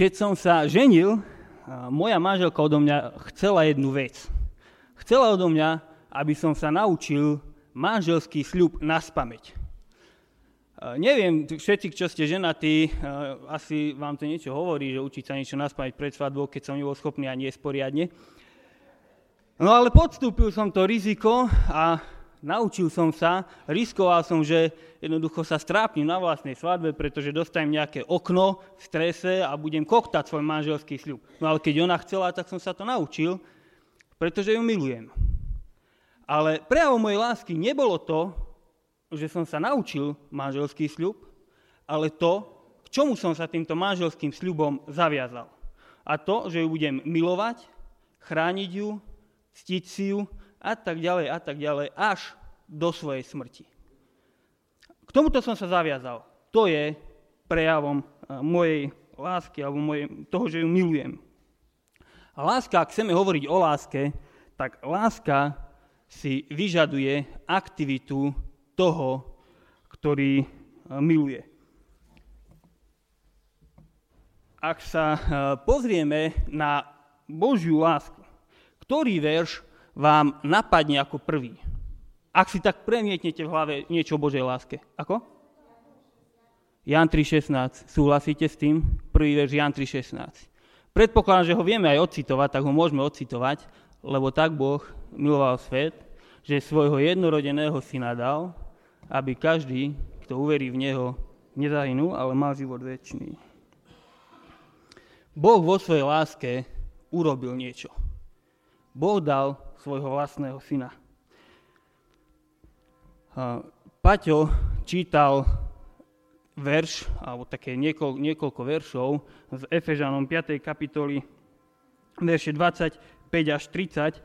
Keď som sa ženil, moja manželka odo mňa chcela jednu vec. Chcela odo mňa, aby som sa naučil manželský sľub na spameť. Neviem, všetci, čo ste ženatí, asi vám to niečo hovorí, že učiť sa niečo naspamäť pred svadbou, keď som nebol schopný ani poriadne. No ale podstúpil som to riziko a naučil som sa, riskoval som, že jednoducho sa strápnim na vlastnej svadbe, pretože dostanem nejaké okno v strese a budem koktať svoj manželský sľub. No ale keď ona chcela, tak som sa to naučil, pretože ju milujem. Ale prejavom mojej lásky nebolo to, že som sa naučil manželský sľub, ale to, k čomu som sa týmto manželským sľubom zaviazal. A to, že ju budem milovať, chrániť ju, ctiť si ju a tak ďalej a tak ďalej, až do svojej smrti. K tomuto som sa zaviazal. To je prejavom e, mojej lásky alebo mojej, toho, že ju milujem. A láska, ak chceme hovoriť o láske, tak láska si vyžaduje aktivitu toho, ktorý e, miluje. Ak sa e, pozrieme na Božiu lásku, ktorý verš vám napadne ako prvý. Ak si tak premietnete v hlave niečo o Božej láske. Ako? Jan 3.16. Súhlasíte s tým? Prvý verš Jan 3.16. Predpokladám, že ho vieme aj ocitovať, tak ho môžeme ocitovať, lebo tak Boh miloval svet, že svojho jednorodeného syna dal, aby každý, kto uverí v Neho, nezahynul, ale mal život väčší. Boh vo svojej láske urobil niečo. Boh dal svojho vlastného syna. Paťo čítal verš, alebo také niekoľko, niekoľko veršov z Efežanom 5. kapitoly, verše 25 až 30.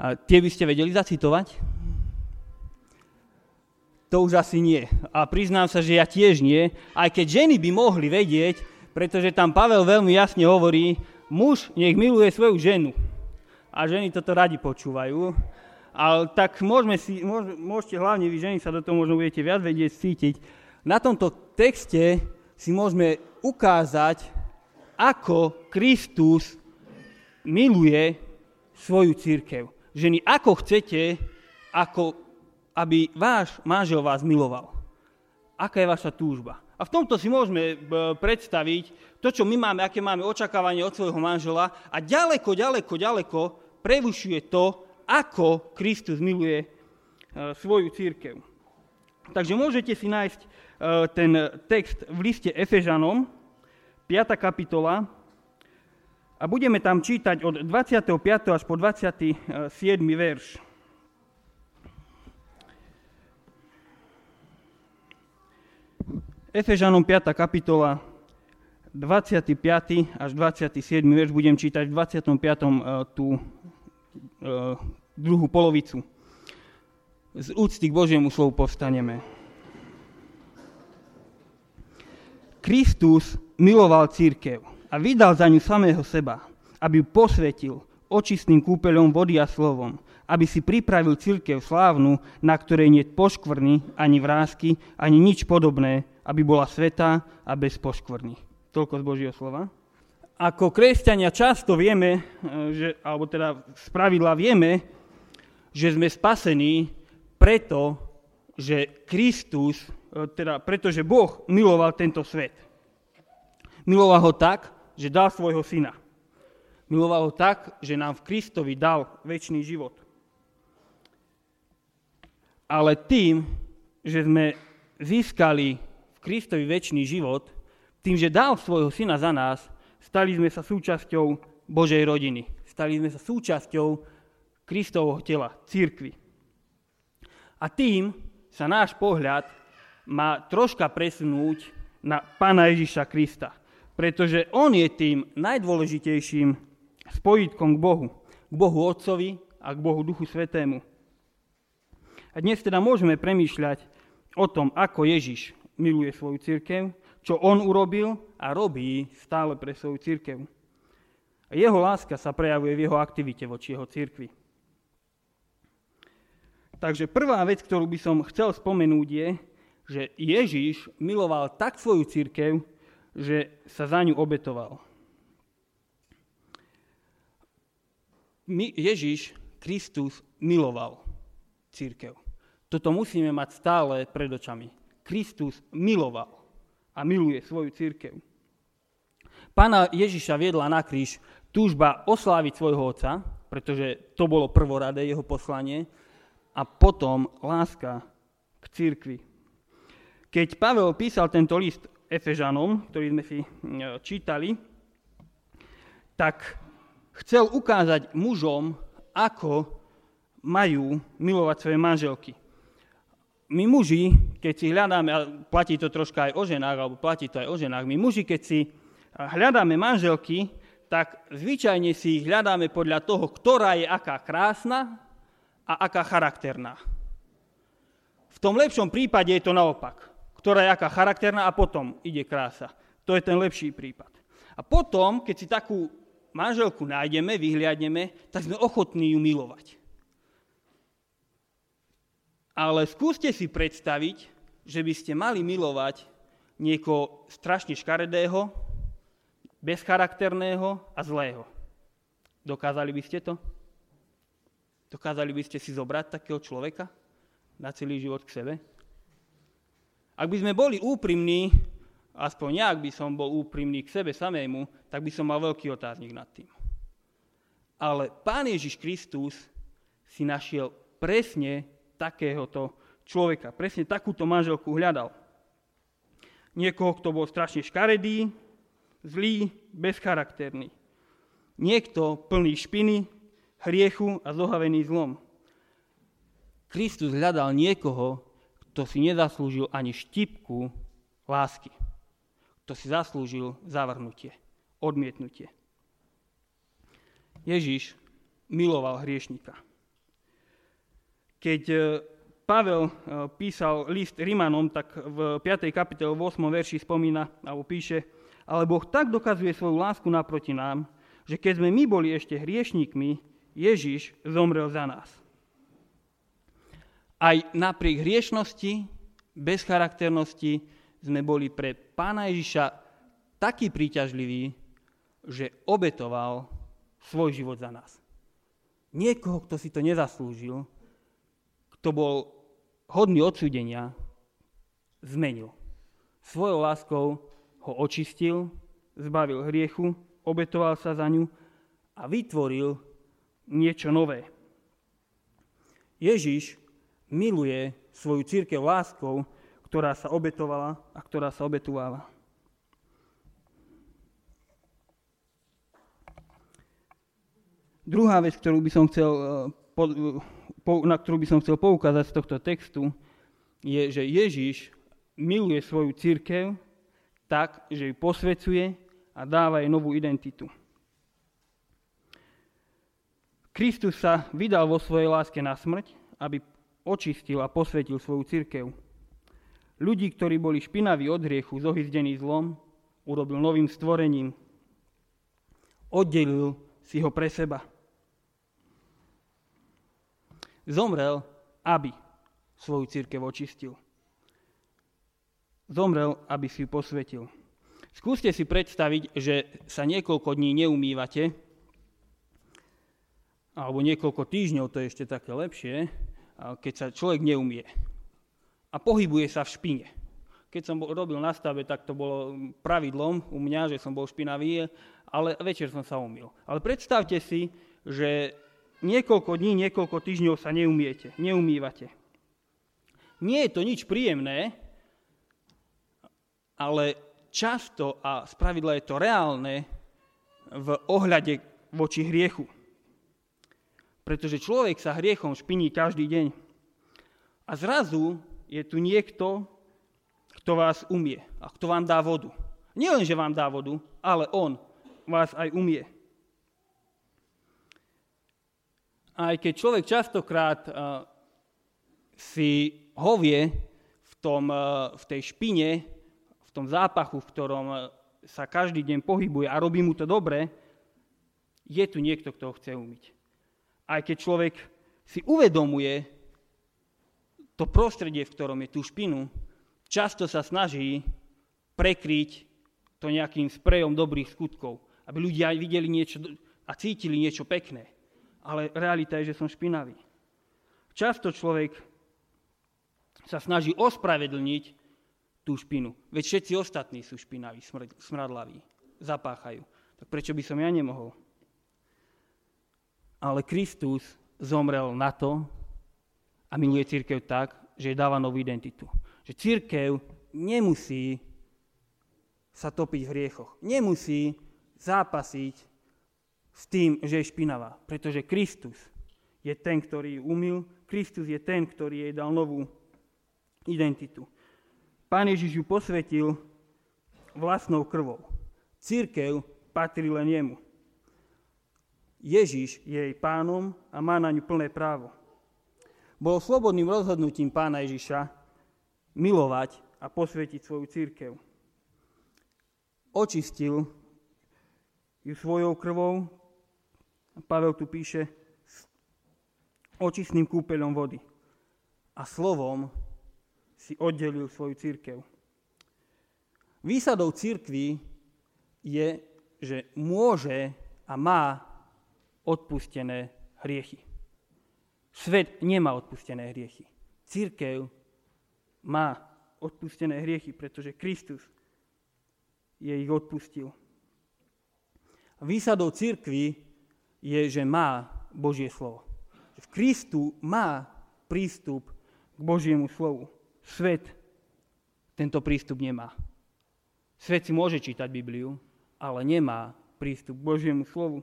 A tie by ste vedeli zacitovať? To už asi nie. A priznám sa, že ja tiež nie, aj keď ženy by mohli vedieť, pretože tam Pavel veľmi jasne hovorí, muž nech miluje svoju ženu a ženy toto radi počúvajú. Ale tak môžeme si, môž, môžete hlavne vy ženy sa do toho možno budete viac vedieť cítiť. Na tomto texte si môžeme ukázať, ako Kristus miluje svoju církev. Ženy, ako chcete, ako, aby váš manžel vás miloval. Aká je vaša túžba? A v tomto si môžeme e, predstaviť to, čo my máme, aké máme očakávanie od svojho manžela a ďaleko, ďaleko, ďaleko prevyšuje to, ako Kristus miluje e, svoju církev. Takže môžete si nájsť e, ten text v liste Efežanom, 5. kapitola, a budeme tam čítať od 25. až po 27. verš. Efežanom 5. kapitola, 25. až 27. verš budem čítať v 25. E, tú e, druhú polovicu. Z úcty k Božiemu slovu povstaneme. Kristus miloval církev a vydal za ňu samého seba, aby ju posvetil očistným kúpeľom vody a slovom, aby si pripravil církev slávnu, na ktorej nie poškvrny, ani vrázky, ani nič podobné, aby bola svetá a bez poškvrny. Toľko z Božieho slova. Ako kresťania často vieme, e, že, alebo teda z pravidla vieme, že sme spasení preto, že Kristus, e, teda pretože Boh miloval tento svet. Miloval ho tak, že dal svojho syna. Miloval ho tak, že nám v Kristovi dal väčší život. Ale tým, že sme získali Kristovi väčší život, tým, že dal svojho syna za nás, stali sme sa súčasťou Božej rodiny. Stali sme sa súčasťou Kristovho tela, církvy. A tým sa náš pohľad má troška presunúť na Pána Ježiša Krista, pretože On je tým najdôležitejším spojitkom k Bohu, k Bohu Otcovi a k Bohu Duchu Svetému. A dnes teda môžeme premýšľať o tom, ako Ježiš miluje svoju církev, čo on urobil a robí stále pre svoju církev. A jeho láska sa prejavuje v jeho aktivite voči jeho církvi. Takže prvá vec, ktorú by som chcel spomenúť je, že Ježíš miloval tak svoju církev, že sa za ňu obetoval. Ježíš Kristus miloval církev. Toto musíme mať stále pred očami. Kristus miloval a miluje svoju církev. Pána Ježiša viedla na kríž túžba osláviť svojho otca, pretože to bolo prvoradé jeho poslanie, a potom láska k církvi. Keď Pavel písal tento list Efežanom, ktorý sme si e, čítali, tak chcel ukázať mužom, ako majú milovať svoje manželky. My muži, keď si hľadáme, a platí to troška aj o ženách, alebo platí to aj o ženách, my muži, keď si hľadáme manželky, tak zvyčajne si ich hľadáme podľa toho, ktorá je aká krásna a aká charakterná. V tom lepšom prípade je to naopak ktorá je aká charakterná a potom ide krása. To je ten lepší prípad. A potom, keď si takú manželku nájdeme, vyhliadneme, tak sme ochotní ju milovať. Ale skúste si predstaviť, že by ste mali milovať niekoho strašne škaredého, bezcharakterného a zlého. Dokázali by ste to? Dokázali by ste si zobrať takého človeka na celý život k sebe? Ak by sme boli úprimní, aspoň ja, ak by som bol úprimný k sebe samému, tak by som mal veľký otáznik nad tým. Ale Pán Ježiš Kristus si našiel presne takéhoto človeka, presne takúto manželku hľadal. Niekoho, kto bol strašne škaredý, zlý, bezcharakterný. Niekto plný špiny, hriechu a zohavený zlom. Kristus hľadal niekoho, kto si nezaslúžil ani štipku lásky. Kto si zaslúžil zavrhnutie, odmietnutie. Ježiš miloval hriešnika. Keď e, Pavel e, písal list Rimanom, tak v 5. kapitole v 8. verši spomína, alebo píše, ale Boh tak dokazuje svoju lásku naproti nám, že keď sme my boli ešte hriešníkmi, Ježiš zomrel za nás aj napriek hriešnosti, bezcharakternosti sme boli pre pána Ježiša taký príťažlivý, že obetoval svoj život za nás. Niekoho, kto si to nezaslúžil, kto bol hodný odsúdenia, zmenil. Svojou láskou ho očistil, zbavil hriechu, obetoval sa za ňu a vytvoril niečo nové. Ježiš miluje svoju církev láskou, ktorá sa obetovala a ktorá sa obetováva. Druhá vec, ktorú by som chcel, eh, na ktorú by som chcel poukázať z tohto textu, je, že Ježiš miluje svoju církev tak, že ju posvecuje a dáva jej novú identitu. Kristus sa vydal vo svojej láske na smrť, aby očistil a posvetil svoju církev. Ľudí, ktorí boli špinaví od hriechu, zohyzdení zlom, urobil novým stvorením. Oddelil si ho pre seba. Zomrel, aby svoju církev očistil. Zomrel, aby si ju posvetil. Skúste si predstaviť, že sa niekoľko dní neumývate, alebo niekoľko týždňov, to je ešte také lepšie, keď sa človek neumie a pohybuje sa v špine. Keď som robil na stave, tak to bolo pravidlom u mňa, že som bol špinavý, ale večer som sa umil. Ale predstavte si, že niekoľko dní, niekoľko týždňov sa neumiete, neumývate. Nie je to nič príjemné, ale často a spravidla je to reálne v ohľade voči hriechu pretože človek sa hriechom špiní každý deň. A zrazu je tu niekto, kto vás umie a kto vám dá vodu. Nie len, že vám dá vodu, ale on vás aj umie. Aj keď človek častokrát uh, si hovie v, tom, uh, v tej špine, v tom zápachu, v ktorom uh, sa každý deň pohybuje a robí mu to dobre, je tu niekto, kto ho chce umyť aj keď človek si uvedomuje to prostredie, v ktorom je tú špinu, často sa snaží prekryť to nejakým sprejom dobrých skutkov, aby ľudia videli niečo a cítili niečo pekné. Ale realita je, že som špinavý. Často človek sa snaží ospravedlniť tú špinu. Veď všetci ostatní sú špinaví, smradlaví, zapáchajú. Tak prečo by som ja nemohol? Ale Kristus zomrel na to a miluje církev tak, že jej dáva novú identitu. Že církev nemusí sa topiť v hriechoch. Nemusí zápasiť s tým, že je špinavá. Pretože Kristus je ten, ktorý ju umil. Kristus je ten, ktorý jej dal novú identitu. Pán Ježiš ju posvetil vlastnou krvou. Církev patrí len jemu. Ježiš je jej pánom a má na ňu plné právo. Bolo slobodným rozhodnutím pána Ježiša milovať a posvetiť svoju církev. Očistil ju svojou krvou, Pavel tu píše, očistným kúpeľom vody. A slovom si oddelil svoju církev. Výsadou církvy je, že môže a má odpustené hriechy. Svet nemá odpustené hriechy. Církev má odpustené hriechy, pretože Kristus je ich odpustil. Výsadou církvy je, že má Božie slovo. V Kristu má prístup k Božiemu slovu. Svet tento prístup nemá. Svet si môže čítať Bibliu, ale nemá prístup k Božiemu slovu.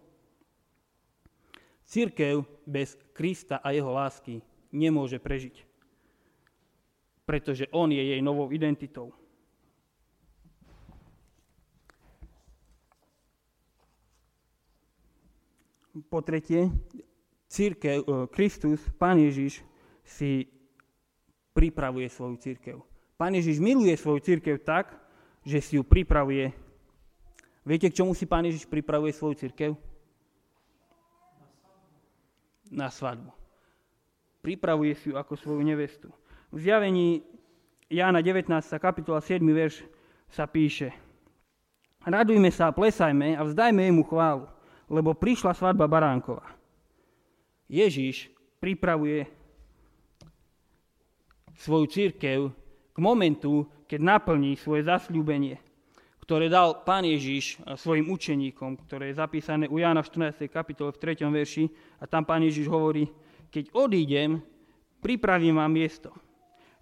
Církev bez Krista a jeho lásky nemôže prežiť, pretože on je jej novou identitou. Po tretie, církev, e, Kristus, Pán Ježiš, si pripravuje svoju církev. Pán Ježiš miluje svoju církev tak, že si ju pripravuje. Viete, k čomu si Pán Ježiš pripravuje svoju církev? na svadbu. Pripravuje si ju ako svoju nevestu. V zjavení Jána 19. kapitola 7. verš sa píše Radujme sa a plesajme a vzdajme jemu chválu, lebo prišla svadba Baránkova. Ježíš pripravuje svoju církev k momentu, keď naplní svoje zasľúbenie ktoré dal Pán Ježiš svojim učeníkom, ktoré je zapísané u Jána v 14. kapitole v 3. verši. A tam Pán Ježiš hovorí, keď odídem, pripravím vám miesto.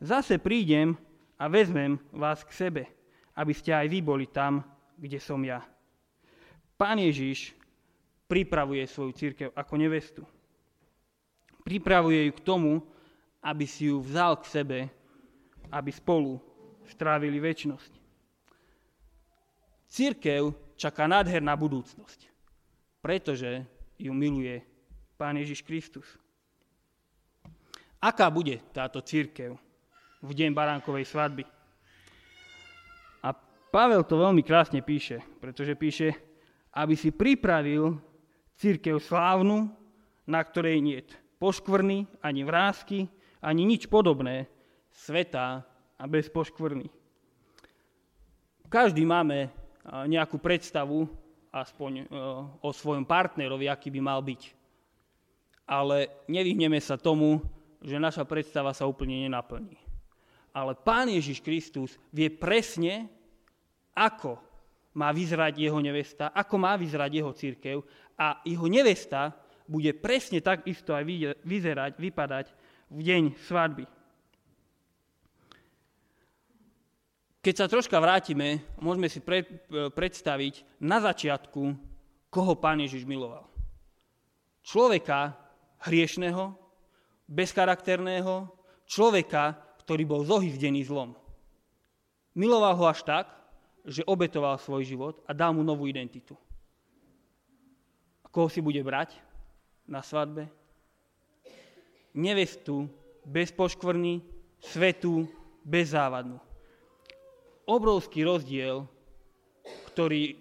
Zase prídem a vezmem vás k sebe, aby ste aj vy boli tam, kde som ja. Pán Ježiš pripravuje svoju církev ako nevestu. Pripravuje ju k tomu, aby si ju vzal k sebe, aby spolu strávili väčnosť. Církev čaká nádherná budúcnosť, pretože ju miluje Pán Ježiš Kristus. Aká bude táto církev v deň baránkovej svadby? A Pavel to veľmi krásne píše, pretože píše, aby si pripravil církev slávnu, na ktorej nie je poškvrny, ani vrázky, ani nič podobné, sveta a bez poškvrny. Každý máme nejakú predstavu aspoň e, o svojom partnerovi, aký by mal byť. Ale nevyhneme sa tomu, že naša predstava sa úplne nenaplní. Ale Pán Ježiš Kristus vie presne, ako má vyzerať jeho nevesta, ako má vyzerať jeho církev a jeho nevesta bude presne tak isto aj vyzerať, vypadať v deň svadby. Keď sa troška vrátime, môžeme si pre, predstaviť na začiatku, koho Pán Ježiš miloval. Človeka hriešného, bezcharakterného, človeka, ktorý bol zohyzdený zlom. Miloval ho až tak, že obetoval svoj život a dal mu novú identitu. Koho si bude brať na svadbe? Nevestu bez poškvrny, svetú, bezzávadnú obrovský rozdiel, ktorý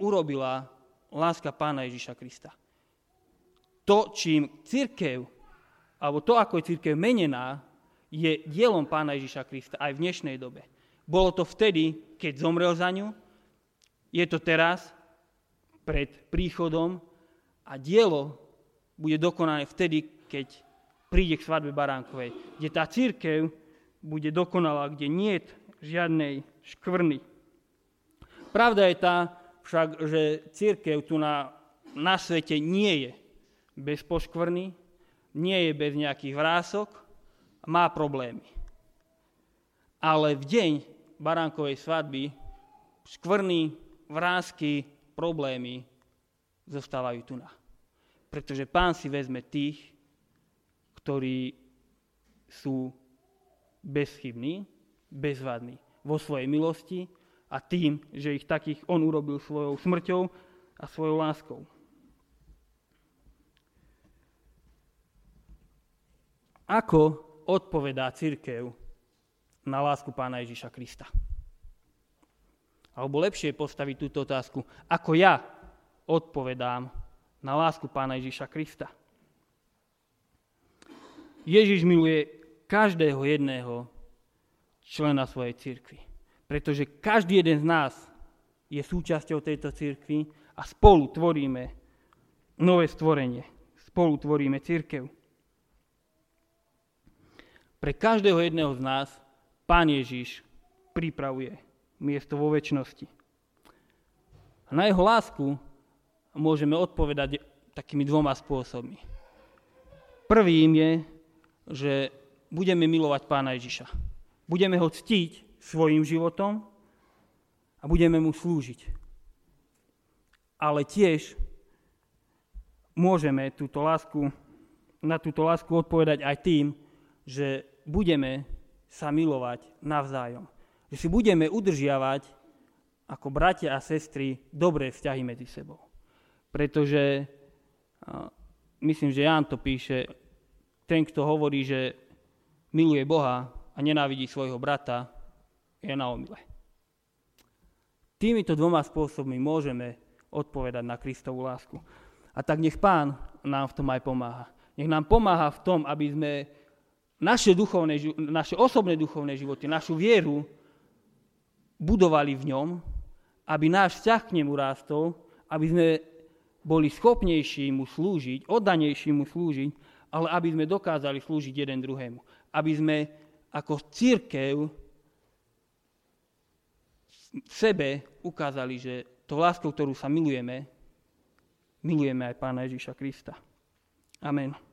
urobila láska pána Ježiša Krista. To, čím církev, alebo to, ako je církev menená, je dielom pána Ježiša Krista aj v dnešnej dobe. Bolo to vtedy, keď zomrel za ňu, je to teraz, pred príchodom a dielo bude dokonané vtedy, keď príde k svadbe baránkovej, kde tá církev bude dokonalá, kde nie je žiadnej škvrny. Pravda je tá však, že církev tu na, na svete nie je bez poškvrny, nie je bez nejakých vrások, má problémy. Ale v deň baránkovej svadby škvrny, vrázky, problémy zostávajú tu na. Pretože pán si vezme tých, ktorí sú bezchybní, bezvadní vo svojej milosti a tým, že ich takých on urobil svojou smrťou a svojou láskou. Ako odpovedá církev na lásku pána Ježiša Krista? Alebo lepšie postaviť túto otázku, ako ja odpovedám na lásku pána Ježiša Krista. Ježiš miluje každého jedného člena svojej církvy. Pretože každý jeden z nás je súčasťou tejto církvy a spolu tvoríme nové stvorenie. Spolu tvoríme církev. Pre každého jedného z nás Pán Ježiš pripravuje miesto vo väčšnosti. A na jeho lásku môžeme odpovedať takými dvoma spôsobmi. Prvým je, že budeme milovať Pána Ježiša. Budeme ho ctiť svojim životom a budeme mu slúžiť. Ale tiež môžeme túto lásku, na túto lásku odpovedať aj tým, že budeme sa milovať navzájom. Že si budeme udržiavať ako bratia a sestry dobré vzťahy medzi sebou. Pretože myslím, že Ján to píše, ten, kto hovorí, že miluje Boha a nenávidí svojho brata, je na omile. Týmito dvoma spôsobmi môžeme odpovedať na Kristovú lásku. A tak nech Pán nám v tom aj pomáha. Nech nám pomáha v tom, aby sme naše, duchovné, naše osobné duchovné životy, našu vieru budovali v ňom, aby náš vzťah k nemu rástol, aby sme boli schopnejší mu slúžiť, oddanejší mu slúžiť, ale aby sme dokázali slúžiť jeden druhému. Aby sme ako církev sebe ukázali, že to láskou, ktorú sa milujeme, milujeme aj Pána Ježíša Krista. Amen.